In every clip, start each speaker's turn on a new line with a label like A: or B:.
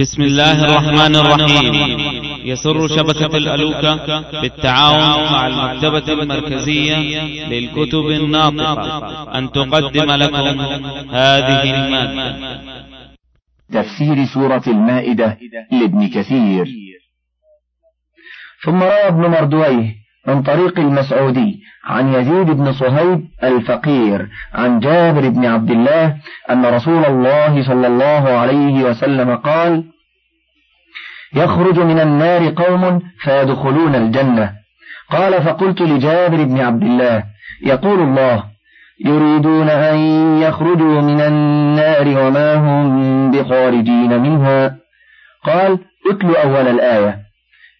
A: بسم الله الرحمن الرحيم يسر شبكة الألوكة بالتعاون مع المكتبة المركزية للكتب الناطقة أن تقدم لكم هذه المادة تفسير سورة المائدة لابن كثير ثم رأى ابن مردويه من طريق المسعودي عن يزيد بن صهيب الفقير عن جابر بن عبد الله أن رسول الله صلى الله عليه وسلم قال يخرج من النار قوم فيدخلون الجنة قال فقلت لجابر بن عبد الله يقول الله يريدون أن يخرجوا من النار وما هم بخارجين منها قال اتل أول الآية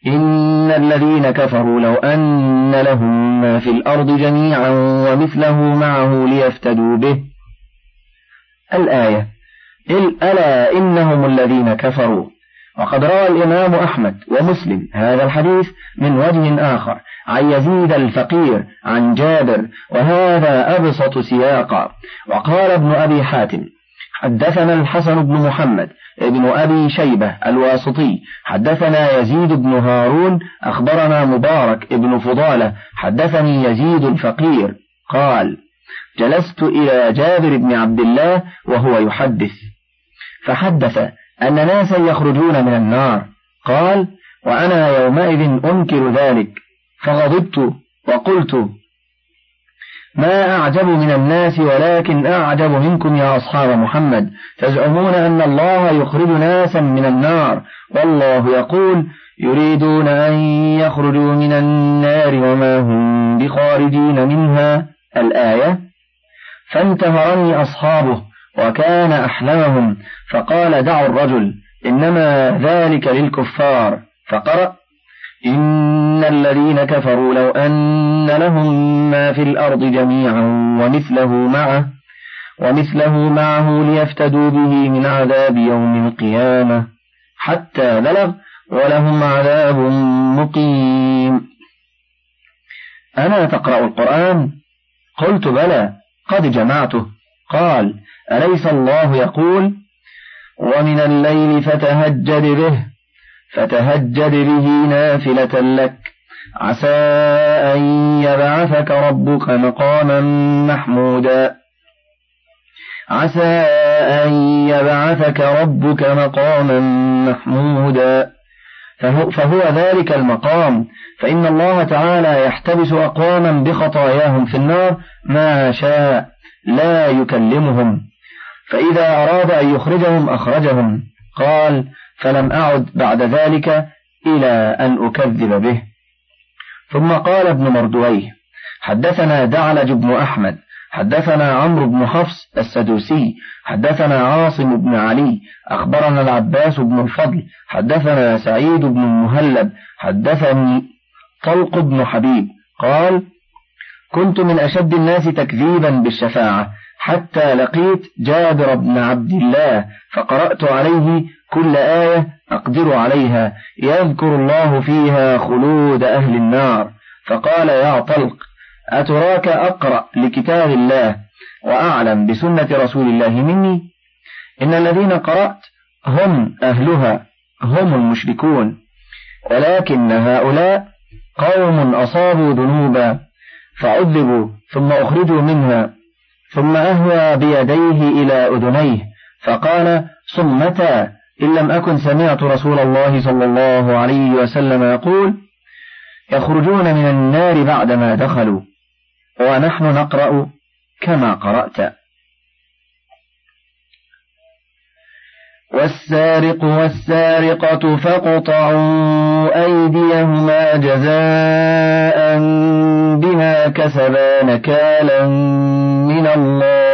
A: إن الذين كفروا لو أن لهم ما في الأرض جميعا ومثله معه ليفتدوا به الآية قل ألا إنهم الذين كفروا وقد روى الإمام أحمد ومسلم هذا الحديث من وجه آخر عن يزيد الفقير عن جابر وهذا أبسط سياقا وقال ابن أبي حاتم حدثنا الحسن بن محمد ابن أبي شيبة الواسطي حدثنا يزيد بن هارون أخبرنا مبارك ابن فضالة حدثني يزيد الفقير قال جلست إلى جابر بن عبد الله وهو يحدث فحدث أن ناسا يخرجون من النار قال وأنا يومئذ أنكر ذلك فغضبت وقلت ما أعجب من الناس ولكن أعجب منكم يا أصحاب محمد تزعمون أن الله يخرج ناسا من النار والله يقول يريدون أن يخرجوا من النار وما هم بخارجين منها الآية فانتهرني أصحابه وكان أحلمهم فقال دعوا الرجل إنما ذلك للكفار فقرأ إن الذين كفروا لو أن لهم ما في الأرض جميعا ومثله معه ومثله معه ليفتدوا به من عذاب يوم القيامة حتى بلغ ولهم عذاب مقيم أنا تقرأ القرآن؟ قلت بلى قد جمعته قال أليس الله يقول ومن الليل فتهجد به فتهجد به نافلة لك عسى أن يبعثك ربك مقاما محمودا عسى أن يبعثك ربك مقاما محمودا فهو ذلك المقام فإن الله تعالى يحتبس أقواما بخطاياهم في النار ما شاء لا يكلمهم فإذا أراد أن يخرجهم أخرجهم قال فلم أعد بعد ذلك إلى أن أكذب به ثم قال ابن مردويه حدثنا دعلج بن أحمد حدثنا عمرو بن حفص السدوسي حدثنا عاصم بن علي أخبرنا العباس بن الفضل حدثنا سعيد بن المهلب حدثني طلق بن حبيب قال كنت من أشد الناس تكذيبا بالشفاعة حتى لقيت جابر بن عبد الله فقرأت عليه كل آية أقدر عليها يذكر الله فيها خلود أهل النار فقال يا طلق أتراك أقرأ لكتاب الله وأعلم بسنة رسول الله مني إن الذين قرأت هم أهلها هم المشركون ولكن هؤلاء قوم أصابوا ذنوبا فعذبوا ثم أخرجوا منها ثم أهوى بيديه إلى أذنيه فقال صمتا إن لم أكن سمعت رسول الله صلى الله عليه وسلم يقول يخرجون من النار بعدما دخلوا ونحن نقرأ كما قرأت والسارق والسارقة فاقطعوا أيديهما جزاء بما كسبا نكالا من الله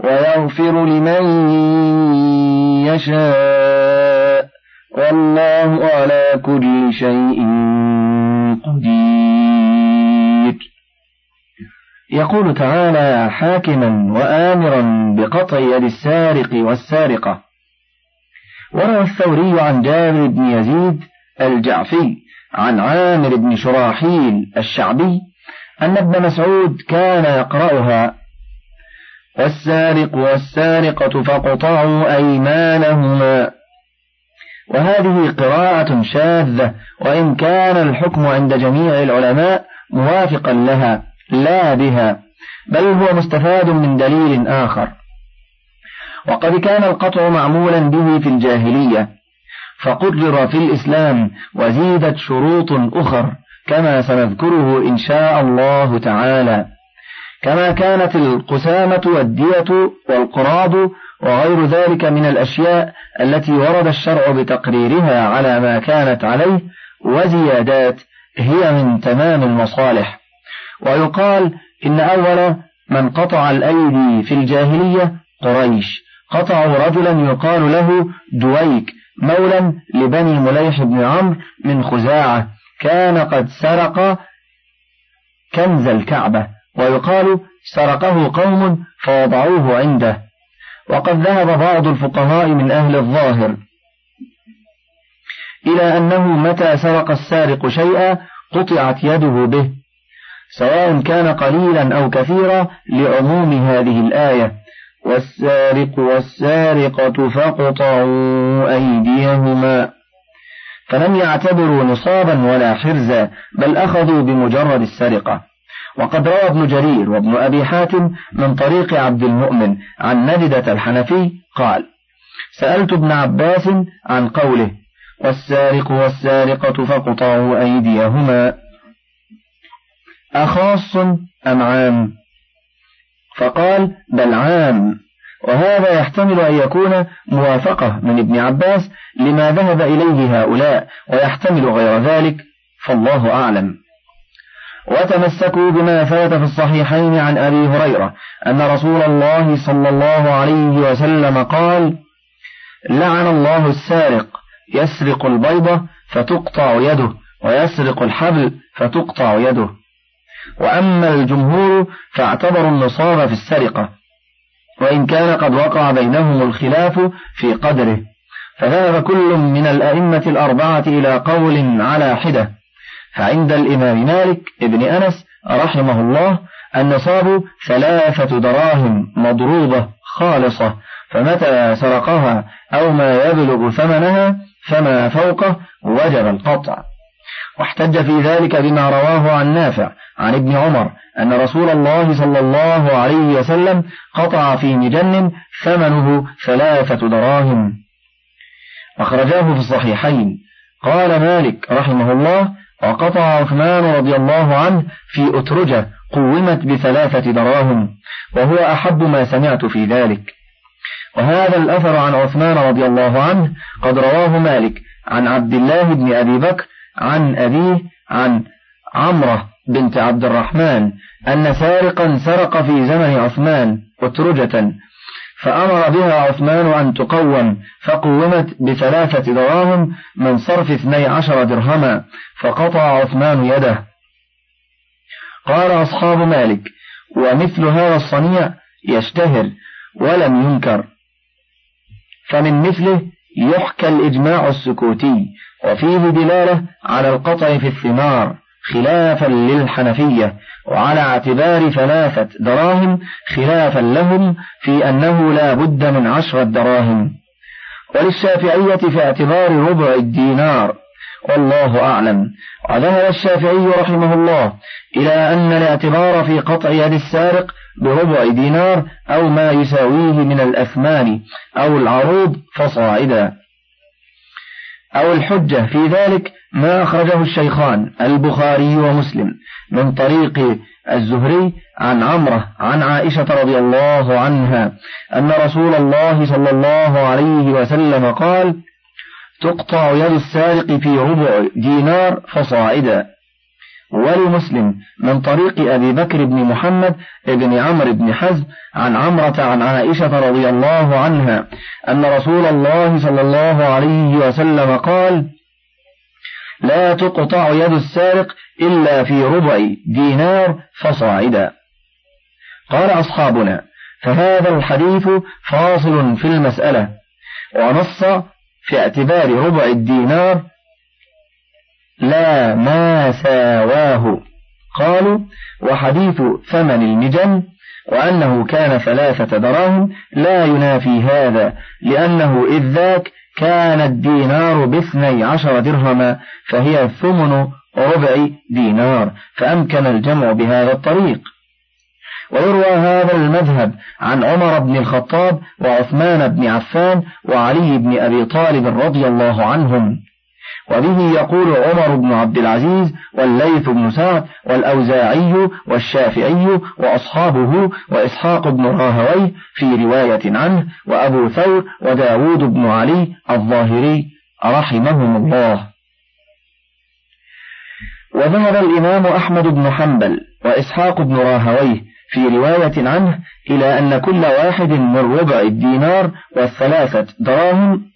A: ويغفر لمن يشاء والله على كل شيء قدير يقول تعالى حاكما وآمرا بقطع يد السارق والسارقة وروى الثوري عن جابر بن يزيد الجعفي عن عامر بن شراحيل الشعبي أن ابن مسعود كان يقرأها السارق والسارقة فاقطعوا أيمانهما وهذه قراءة شاذة وإن كان الحكم عند جميع العلماء موافقا لها لا بها بل هو مستفاد من دليل آخر وقد كان القطع معمولا به في الجاهلية فقرر في الإسلام وزيدت شروط أخر كما سنذكره إن شاء الله تعالى كما كانت القسامة والدية والقراض وغير ذلك من الأشياء التي ورد الشرع بتقريرها على ما كانت عليه وزيادات هي من تمام المصالح ويقال إن أول من قطع الأيدي في الجاهلية قريش قطعوا رجلا يقال له دويك مولا لبني مليح بن عمرو من خزاعة كان قد سرق كنز الكعبة ويقال سرقه قوم فوضعوه عنده وقد ذهب بعض الفقهاء من أهل الظاهر إلى أنه متى سرق السارق شيئا قطعت يده به سواء كان قليلا أو كثيرا لعموم هذه الآية والسارق والسارقة فقطعوا أيديهما فلم يعتبروا نصابا ولا حرزا بل أخذوا بمجرد السرقة وقد روى ابن جرير وابن أبي حاتم من طريق عبد المؤمن عن نجدة الحنفي قال سألت ابن عباس عن قوله والسارق والسارقة فقطعوا أيديهما أخاص أم عام فقال بل عام وهذا يحتمل أن يكون موافقة من ابن عباس لما ذهب إليه هؤلاء ويحتمل غير ذلك فالله أعلم وتمسكوا بما فات في الصحيحين عن أبي هريرة أن رسول الله صلى الله عليه وسلم قال لعن الله السارق يسرق البيضة فتقطع يده ويسرق الحبل فتقطع يده وأما الجمهور فاعتبروا النصاب في السرقة وإن كان قد وقع بينهم الخلاف في قدره فذهب كل من الأئمة الأربعة إلى قول على حدة فعند الإمام مالك ابن أنس رحمه الله النصاب ثلاثة دراهم مضروبة خالصة فمتى سرقها أو ما يبلغ ثمنها فما فوقه وجب القطع واحتج في ذلك بما رواه عن نافع عن ابن عمر أن رسول الله صلى الله عليه وسلم قطع في مجن ثمنه ثلاثة دراهم أخرجاه في الصحيحين قال مالك رحمه الله وقطع عثمان رضي الله عنه في أترجة قومت بثلاثة دراهم وهو أحب ما سمعت في ذلك وهذا الأثر عن عثمان رضي الله عنه قد رواه مالك عن عبد الله بن أبي بكر عن أبيه عن عمرة بنت عبد الرحمن أن سارقا سرق في زمن عثمان أترجة فأمر بها عثمان أن تقوم فقومت بثلاثة دراهم من صرف اثني عشر درهما فقطع عثمان يده قال أصحاب مالك ومثل هذا الصنيع يشتهر ولم ينكر فمن مثله يحكى الإجماع السكوتي وفيه دلالة على القطع في الثمار خلافا للحنفية وعلى اعتبار ثلاثة دراهم خلافا لهم في أنه لا بد من عشرة دراهم وللشافعية في اعتبار ربع الدينار والله أعلم وذهب الشافعي رحمه الله إلى أن الاعتبار في قطع يد السارق بربع دينار أو ما يساويه من الأثمان أو العروض فصاعدا أو الحجة في ذلك ما أخرجه الشيخان البخاري ومسلم من طريق الزهري عن عمرة عن عائشة رضي الله عنها أن رسول الله صلى الله عليه وسلم قال تقطع يد السارق في ربع دينار فصاعدا ولمسلم من طريق أبي بكر بن محمد بن عمرو بن حزم عن عمرة عن عائشة رضي الله عنها أن رسول الله صلى الله عليه وسلم قال لا تقطع يد السارق إلا في ربع دينار فصاعدا قال أصحابنا فهذا الحديث فاصل في المسألة ونص في اعتبار ربع الدينار لا ما ساواه قالوا وحديث ثمن المجن وأنه كان ثلاثة دراهم لا ينافي هذا لأنه إذ ذاك كان الدينار باثني عشر درهما فهي ثمن ربع دينار فأمكن الجمع بهذا الطريق ويروى هذا المذهب عن عمر بن الخطاب وعثمان بن عفان وعلي بن أبي طالب رضي الله عنهم وبه يقول عمر بن عبد العزيز والليث بن سعد والأوزاعي والشافعي وأصحابه وإسحاق بن راهويه في رواية عنه وأبو ثور وداود بن علي الظاهري رحمهم الله وذهب الإمام أحمد بن حنبل وإسحاق بن راهويه في رواية عنه إلى أن كل واحد من ربع الدينار والثلاثة دراهم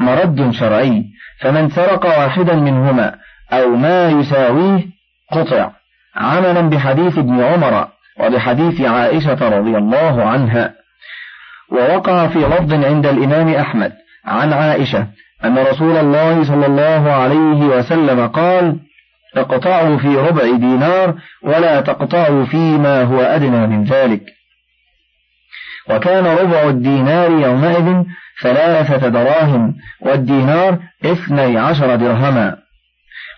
A: مرد شرعي فمن سرق واحدا منهما أو ما يساويه قطع عملا بحديث ابن عمر وبحديث عائشة رضي الله عنها ووقع في لفظ عند الإمام أحمد عن عائشة أن رسول الله صلى الله عليه وسلم قال اقطعوا في ربع دينار ولا تقطعوا فيما هو أدنى من ذلك وكان ربع الدينار يومئذ ثلاثة دراهم والدينار اثني عشر درهما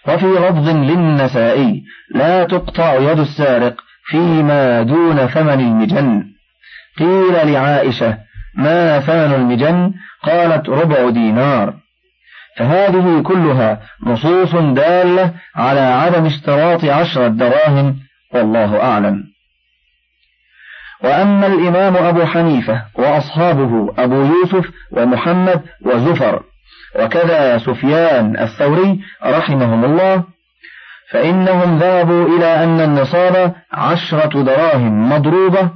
A: وفي لفظ للنسائي لا تقطع يد السارق فيما دون ثمن المجن قيل لعائشة ما ثمن المجن قالت ربع دينار فهذه كلها نصوص دالة على عدم اشتراط عشرة دراهم والله أعلم وأما الإمام أبو حنيفة وأصحابه أبو يوسف ومحمد وزفر وكذا سفيان الثوري رحمهم الله فإنهم ذهبوا إلى أن النصارى عشرة دراهم مضروبة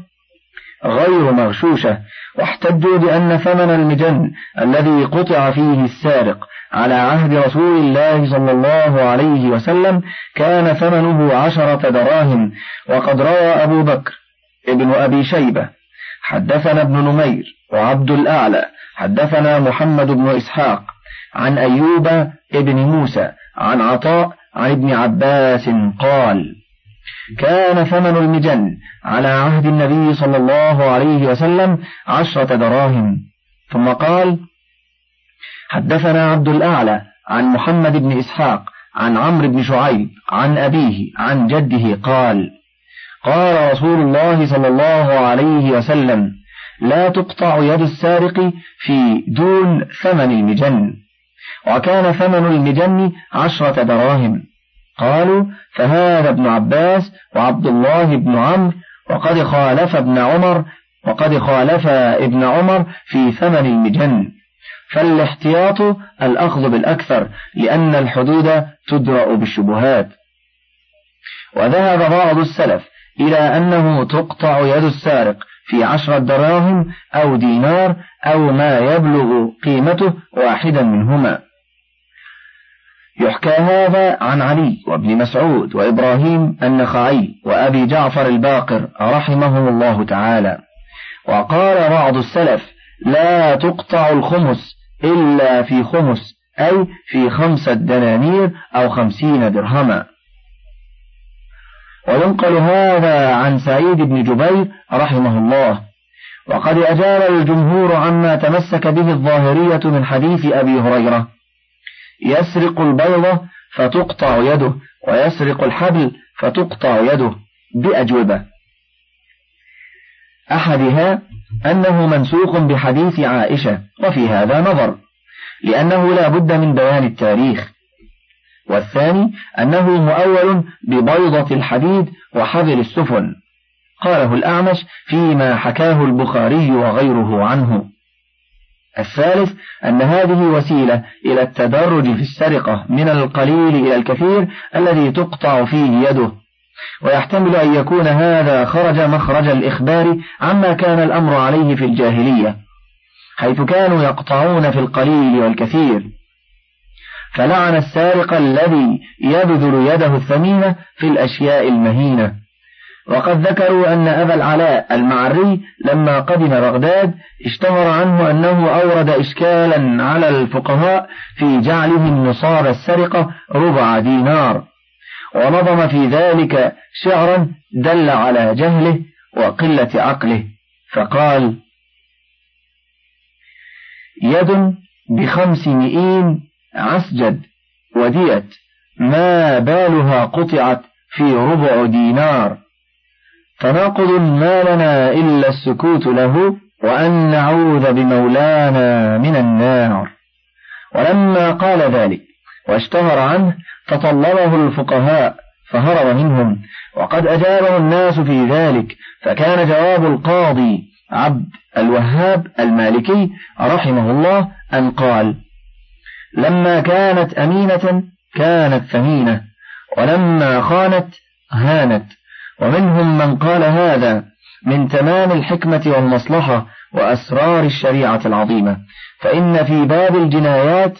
A: غير مغشوشة واحتجوا بأن ثمن المجن الذي قطع فيه السارق على عهد رسول الله صلى الله عليه وسلم كان ثمنه عشرة دراهم وقد روى أبو بكر ابن أبي شيبة حدثنا ابن نمير وعبد الأعلى حدثنا محمد بن إسحاق عن أيوب ابن موسى عن عطاء عن ابن عباس قال كان ثمن المجن على عهد النبي صلى الله عليه وسلم عشرة دراهم ثم قال حدثنا عبد الأعلى عن محمد بن إسحاق عن عمرو بن شعيب عن أبيه عن جده قال قال رسول الله صلى الله عليه وسلم لا تقطع يد السارق في دون ثمن المجن وكان ثمن المجن عشرة دراهم قالوا فهذا ابن عباس وعبد الله بن عمرو وقد خالف ابن عمر وقد خالف ابن عمر في ثمن المجن فالاحتياط الأخذ بالأكثر لأن الحدود تدرأ بالشبهات وذهب بعض السلف إلى أنه تقطع يد السارق في عشرة دراهم أو دينار أو ما يبلغ قيمته واحدا منهما يحكى هذا عن علي وابن مسعود وإبراهيم النخعي وأبي جعفر الباقر رحمهم الله تعالى وقال بعض السلف لا تقطع الخمس إلا في خمس أي في خمسة دنانير أو خمسين درهما وينقل هذا عن سعيد بن جبير رحمه الله وقد أجار الجمهور عما تمسك به الظاهرية من حديث أبي هريرة يسرق البيضة فتقطع يده ويسرق الحبل فتقطع يده بأجوبة أحدها أنه منسوخ بحديث عائشة وفي هذا نظر لأنه لا بد من بيان التاريخ والثاني أنه مؤول ببيضة الحديد وحذر السفن قاله الأعمش فيما حكاه البخاري وغيره عنه الثالث أن هذه وسيلة إلى التدرج في السرقة من القليل إلى الكثير الذي تقطع فيه يده ويحتمل أن يكون هذا خرج مخرج الإخبار عما كان الأمر عليه في الجاهلية حيث كانوا يقطعون في القليل والكثير فلعن السارق الذي يبذل يده الثمينة في الأشياء المهينة وقد ذكروا أن أبا العلاء المعري لما قدم بغداد اشتهر عنه أنه أورد إشكالا على الفقهاء في جعلهم نصاب السرقة ربع دينار ونظم في ذلك شعرا دل على جهله وقلة عقله فقال يد بخمس مئين عسجد وديت ما بالها قطعت في ربع دينار تناقض ما لنا إلا السكوت له وأن نعوذ بمولانا من النار ولما قال ذلك واشتهر عنه تطلبه الفقهاء فهرب منهم وقد أجابه الناس في ذلك فكان جواب القاضي عبد الوهاب المالكي رحمه الله أن قال لما كانت أمينة كانت ثمينة ولما خانت هانت ومنهم من قال هذا من تمام الحكمة والمصلحة وأسرار الشريعة العظيمة فإن في باب الجنايات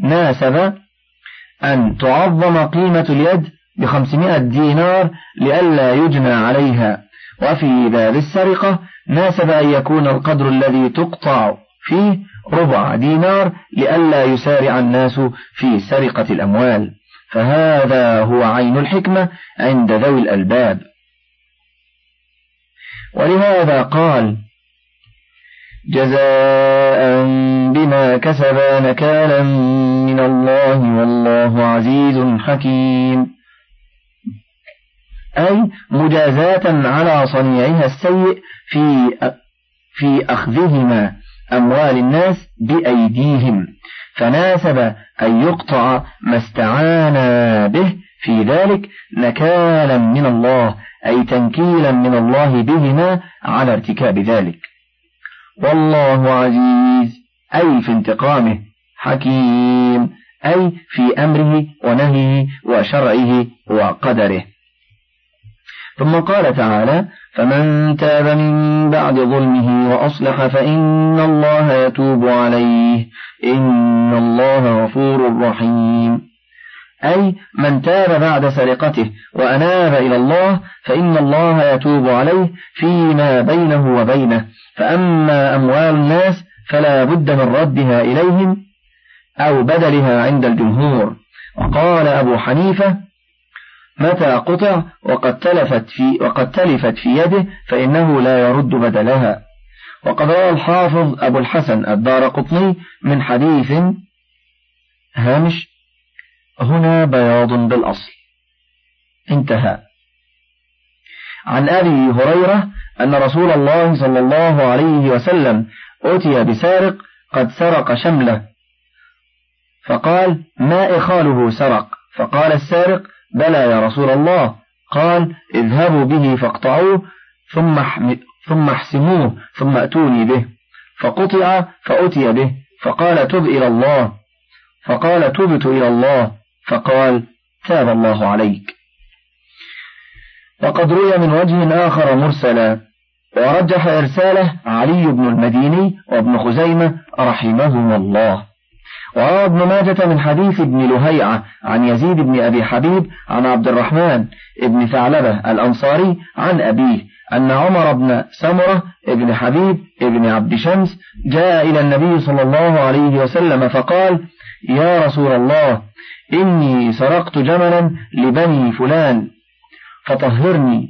A: ناسب أن تعظم قيمة اليد بخمسمائة دينار لئلا يجنى عليها وفي باب السرقة ناسب أن يكون القدر الذي تقطع فيه ربع دينار لئلا يسارع الناس في سرقة الأموال فهذا هو عين الحكمة عند ذوي الألباب ولهذا قال جزاء بما كسبا نكالا من الله والله عزيز حكيم أي مجازاة على صنيعها السيء في في أخذهما أموال الناس بأيديهم فناسب أن يقطع ما استعان به في ذلك نكالا من الله أي تنكيلا من الله بهما على ارتكاب ذلك والله عزيز أي في انتقامه حكيم أي في أمره ونهيه وشرعه وقدره ثم قال تعالى فمن تاب من بعد ظلمه وأصلح فإن الله يتوب عليه إن الله غفور رحيم أي من تاب بعد سرقته وأناب إلى الله فإن الله يتوب عليه فيما بينه وبينه فأما أموال الناس فلا بد من ردها إليهم أو بدلها عند الجمهور وقال أبو حنيفة متى قطع وقد تلفت في وقد تلفت في يده فإنه لا يرد بدلها وقد روى الحافظ أبو الحسن الدار قطني من حديث هامش هنا بياض بالأصل انتهى عن أبي هريرة أن رسول الله صلى الله عليه وسلم أتي بسارق قد سرق شمله فقال ما إخاله سرق فقال السارق بلى يا رسول الله قال اذهبوا به فاقطعوه ثم ثم احسموه ثم ائتوني به فقطع فأتي به فقال تب إلى الله فقال تبت إلى الله فقال تاب الله عليك وقد روي من وجه آخر مرسلا ورجح إرساله علي بن المديني وابن خزيمة رحمهما الله وروى ابن ماجة من حديث ابن لهيعة عن يزيد بن أبي حبيب عن عبد الرحمن بن ثعلبة الأنصاري عن أبيه أن عمر بن سمرة بن حبيب بن عبد شمس جاء إلى النبي صلى الله عليه وسلم فقال يا رسول الله إني سرقت جملا لبني فلان فطهرني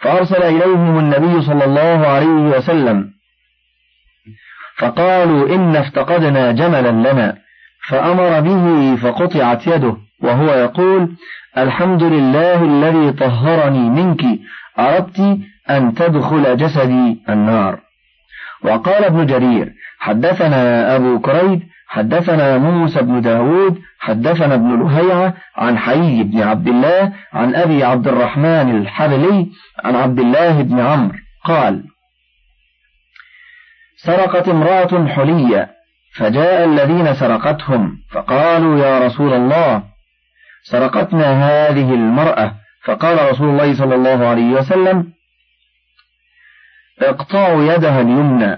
A: فأرسل إليهم النبي صلى الله عليه وسلم فقالوا إن افتقدنا جملا لنا فأمر به فقطعت يده وهو يقول الحمد لله الذي طهرني منك أردت أن تدخل جسدي النار وقال ابن جرير حدثنا أبو كريب حدثنا موسى بن داود حدثنا ابن لهيعة عن حي بن عبد الله عن أبي عبد الرحمن الحبلي عن عبد الله بن عمرو قال سرقت امرأة حلية فجاء الذين سرقتهم فقالوا يا رسول الله سرقتنا هذه المرأة فقال رسول الله صلى الله عليه وسلم اقطعوا يدها اليمنى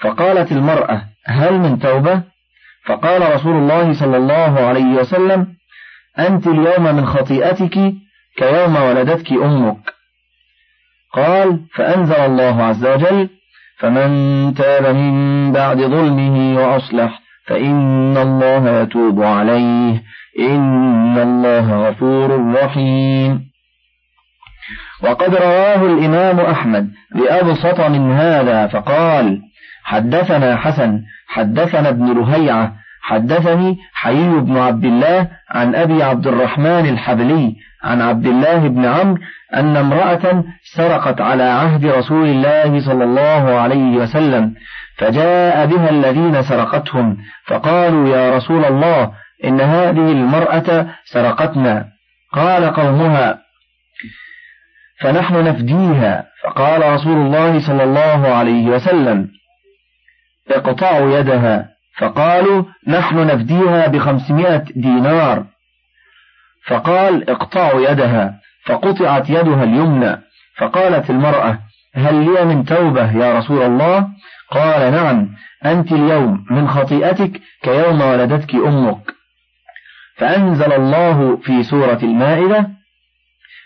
A: فقالت المرأة هل من توبة فقال رسول الله صلى الله عليه وسلم أنت اليوم من خطيئتك كيوم ولدتك أمك قال فأنزل الله عز وجل فمن تاب من بعد ظلمه وأصلح فإن الله يتوب عليه إن الله غفور رحيم وقد رواه الإمام أحمد بأبسط من هذا فقال حدثنا حسن حدثنا ابن لهيعة حدثني حيي بن عبد الله عن أبي عبد الرحمن الحبلي عن عبد الله بن عمرو أن امرأة سرقت على عهد رسول الله صلى الله عليه وسلم فجاء بها الذين سرقتهم فقالوا يا رسول الله إن هذه المرأة سرقتنا قال قومها فنحن نفديها فقال رسول الله صلى الله عليه وسلم اقطعوا يدها فقالوا نحن نفديها بخمسمائة دينار فقال اقطعوا يدها فقطعت يدها اليمنى فقالت المرأة هل لي من توبة يا رسول الله قال نعم أنت اليوم من خطيئتك كيوم ولدتك أمك فأنزل الله في سورة المائدة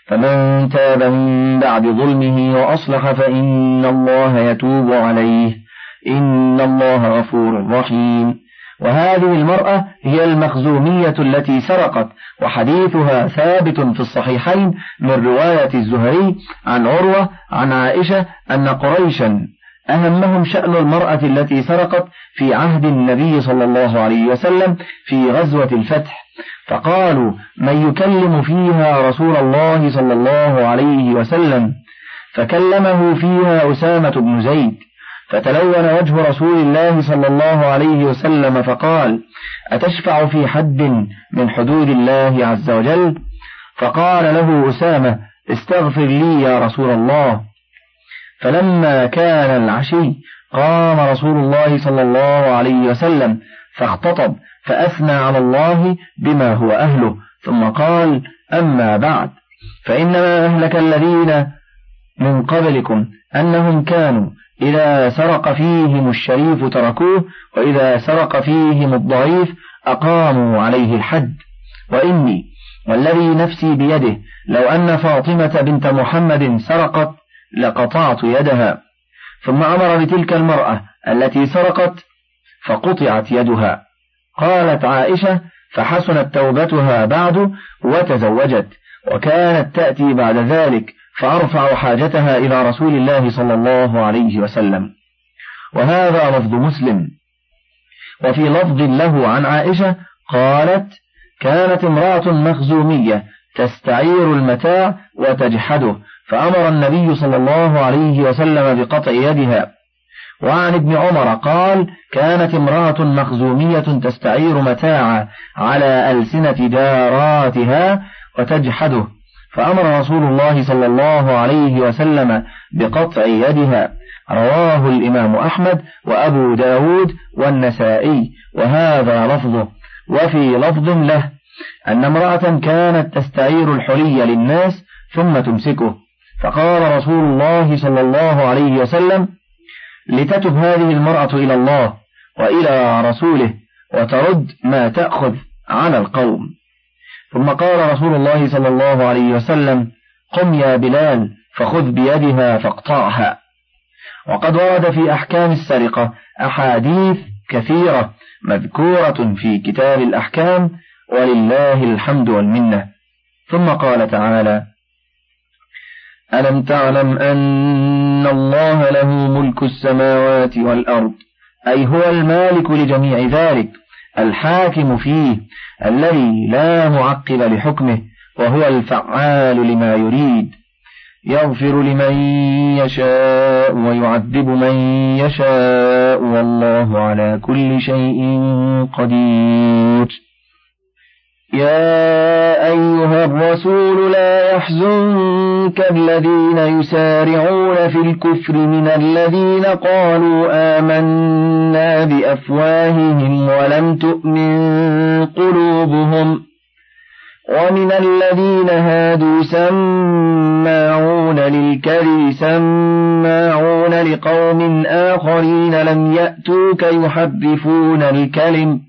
A: فمن تاب من بعد ظلمه وأصلح فإن الله يتوب عليه إن الله غفور رحيم وهذه المرأة هي المخزومية التي سرقت وحديثها ثابت في الصحيحين من رواية الزهري عن عروة عن عائشة أن قريشا أهمهم شأن المرأة التي سرقت في عهد النبي صلى الله عليه وسلم في غزوة الفتح فقالوا من يكلم فيها رسول الله صلى الله عليه وسلم فكلمه فيها أسامة بن زيد فتلون وجه رسول الله صلى الله عليه وسلم فقال أتشفع في حد من حدود الله عز وجل فقال له أسامة استغفر لي يا رسول الله فلما كان العشي قام رسول الله صلى الله عليه وسلم فاختطب فأثنى على الله بما هو أهله ثم قال أما بعد فإنما أهلك الذين من قبلكم أنهم كانوا إذا سرق فيهم الشريف تركوه وإذا سرق فيهم الضعيف أقاموا عليه الحد وإني والذي نفسي بيده لو أن فاطمة بنت محمد سرقت لقطعت يدها ثم أمر بتلك المرأة التي سرقت فقطعت يدها قالت عائشة فحسنت توبتها بعد وتزوجت وكانت تأتي بعد ذلك فأرفع حاجتها إلى رسول الله صلى الله عليه وسلم وهذا لفظ مسلم وفي لفظ له عن عائشة قالت كانت امرأة مخزومية تستعير المتاع وتجحده فأمر النبي صلى الله عليه وسلم بقطع يدها وعن ابن عمر قال كانت امرأة مخزومية تستعير متاعا على ألسنة داراتها وتجحده فأمر رسول الله صلى الله عليه وسلم بقطع يدها رواه الإمام أحمد وأبو داود والنسائي وهذا لفظه وفي لفظ له أن امرأة كانت تستعير الحلي للناس ثم تمسكه فقال رسول الله صلى الله عليه وسلم لتتب هذه المرأة إلى الله وإلى رسوله وترد ما تأخذ على القوم ثم قال رسول الله صلى الله عليه وسلم قم يا بلال فخذ بيدها فاقطعها وقد ورد في أحكام السرقة أحاديث كثيرة مذكورة في كتاب الأحكام ولله الحمد والمنة ثم قال تعالى ألم تعلم أن الله له ملك السماوات والأرض أي هو المالك لجميع ذلك الحاكم فيه الذي لا معقب لحكمه وهو الفعال لما يريد يغفر لمن يشاء ويعذب من يشاء والله على كل شيء قدير يا أيها الرسول لا يحزنك الذين يسارعون في الكفر من الذين قالوا آمنا بأفواههم ولم تؤمن قلوبهم ومن الذين هادوا سماعون للكري سماعون لقوم آخرين لم يأتوك يحرفون الكلم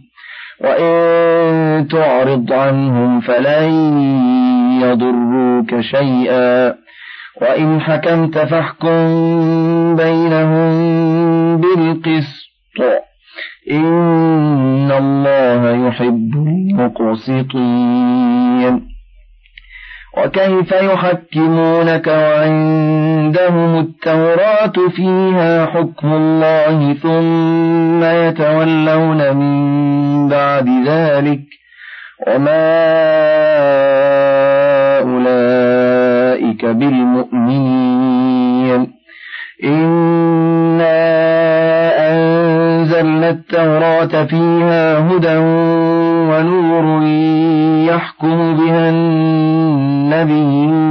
A: وإن تعرض عنهم فلن يضروك شيئا وإن حكمت فاحكم بينهم بالقسط إن الله يحب المقسطين وكيف يحكمونك وعندهم التوراة فيها حكم الله ثم يتولون من بعد بذلك وما أولئك بالمؤمنين إنا أنزلنا التوراة فيها هدى ونور يحكم بها النبيون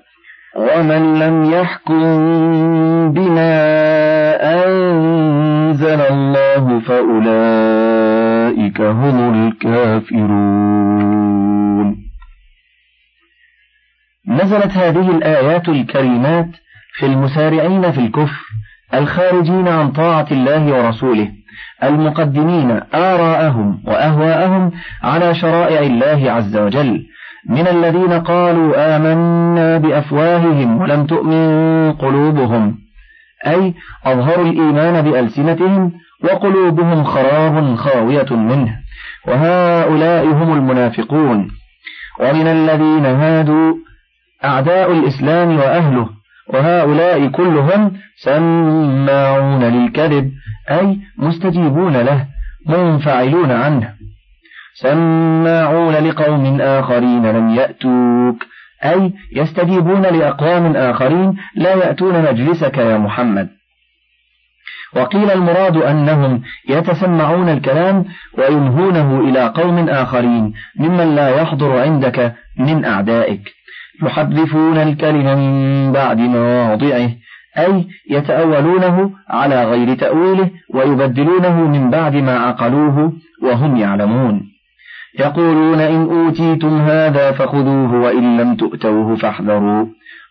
A: ومن لم يحكم بما أنزل الله فأولئك هم الكافرون نزلت هذه الآيات الكريمات في المسارعين في الكفر الخارجين عن طاعة الله ورسوله المقدمين آراءهم وأهواءهم على شرائع الله عز وجل من الذين قالوا آمنا بأفواههم ولم تؤمن قلوبهم أي أظهروا الإيمان بألسنتهم وقلوبهم خراب خاوية منه وهؤلاء هم المنافقون ومن الذين هادوا أعداء الإسلام وأهله وهؤلاء كلهم سماعون للكذب أي مستجيبون له منفعلون عنه سماعون لقوم آخرين لم يأتوك أي يستجيبون لأقوام آخرين لا يأتون مجلسك يا محمد وقيل المراد أنهم يتسمعون الكلام وينهونه إلى قوم آخرين ممن لا يحضر عندك من أعدائك يحذفون الكلم من بعد مواضعه أي يتأولونه على غير تأويله ويبدلونه من بعد ما عقلوه وهم يعلمون يقولون إن أوتيتم هذا فخذوه وإن لم تؤتوه فاحذروا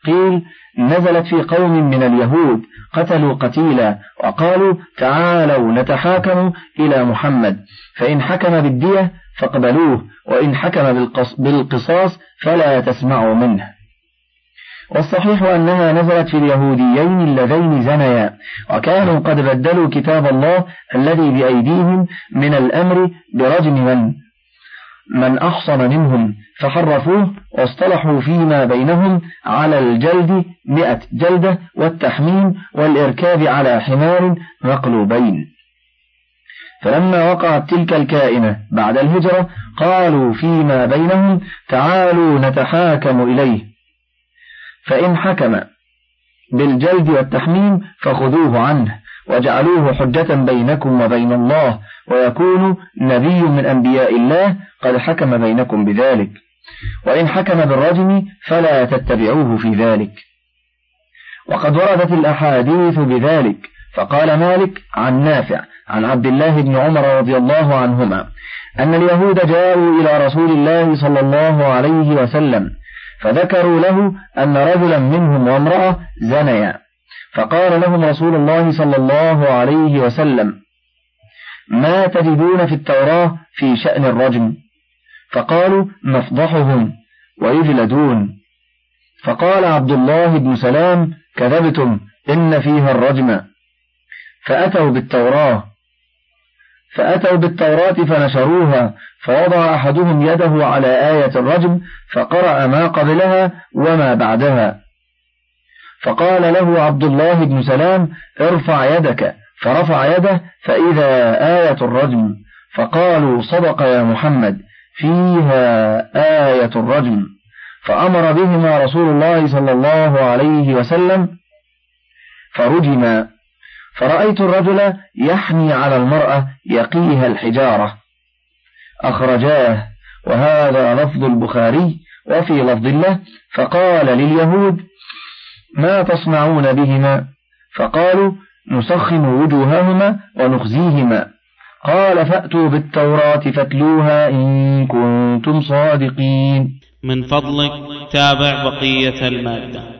A: قيل نزلت في قوم من اليهود قتلوا قتيلا وقالوا تعالوا نتحاكم إلى محمد فإن حكم بالدية فاقبلوه وإن حكم بالقصاص فلا تسمعوا منه والصحيح أنها نزلت في اليهوديين اللذين زنيا وكانوا قد بدلوا كتاب الله الذي بأيديهم من الأمر برجم من من آه. أحصن منهم فحرفوه واصطلحوا فيما بينهم على الجلد مئة جلدة والتحميم والإركاب على حمار مقلوبين فلما وقعت تلك الكائنة بعد الهجرة قالوا فيما بينهم تعالوا نتحاكم إليه فإن حكم بالجلد والتحميم فخذوه عنه وجعلوه حجة بينكم وبين الله ويكون نبي من أنبياء الله قد حكم بينكم بذلك وإن حكم بالرجم فلا تتبعوه في ذلك وقد وردت الأحاديث بذلك فقال مالك عن نافع عن عبد الله بن عمر رضي الله عنهما أن اليهود جاءوا إلى رسول الله صلى الله عليه وسلم فذكروا له أن رجلا منهم وامرأة زنيا فقال لهم رسول الله صلى الله عليه وسلم ما تجدون في التوراة في شأن الرجم فقالوا نفضحهم ويجلدون فقال عبد الله بن سلام كذبتم إن فيها الرجم فأتوا بالتوراة فأتوا بالتوراة فنشروها فوضع أحدهم يده على آية الرجم فقرأ ما قبلها وما بعدها فقال له عبد الله بن سلام ارفع يدك فرفع يده فإذا آية الرجم فقالوا صدق يا محمد فيها آية الرجم فأمر بهما رسول الله صلى الله عليه وسلم فرجما فرأيت الرجل يحني على المرأة يقيها الحجارة أخرجاه وهذا لفظ البخاري وفي لفظ له فقال لليهود ما تصنعون بهما فقالوا نسخن وجوههما ونخزيهما قال فأتوا بالتوراة فاتلوها إن كنتم صادقين
B: من فضلك تابع بقية المادة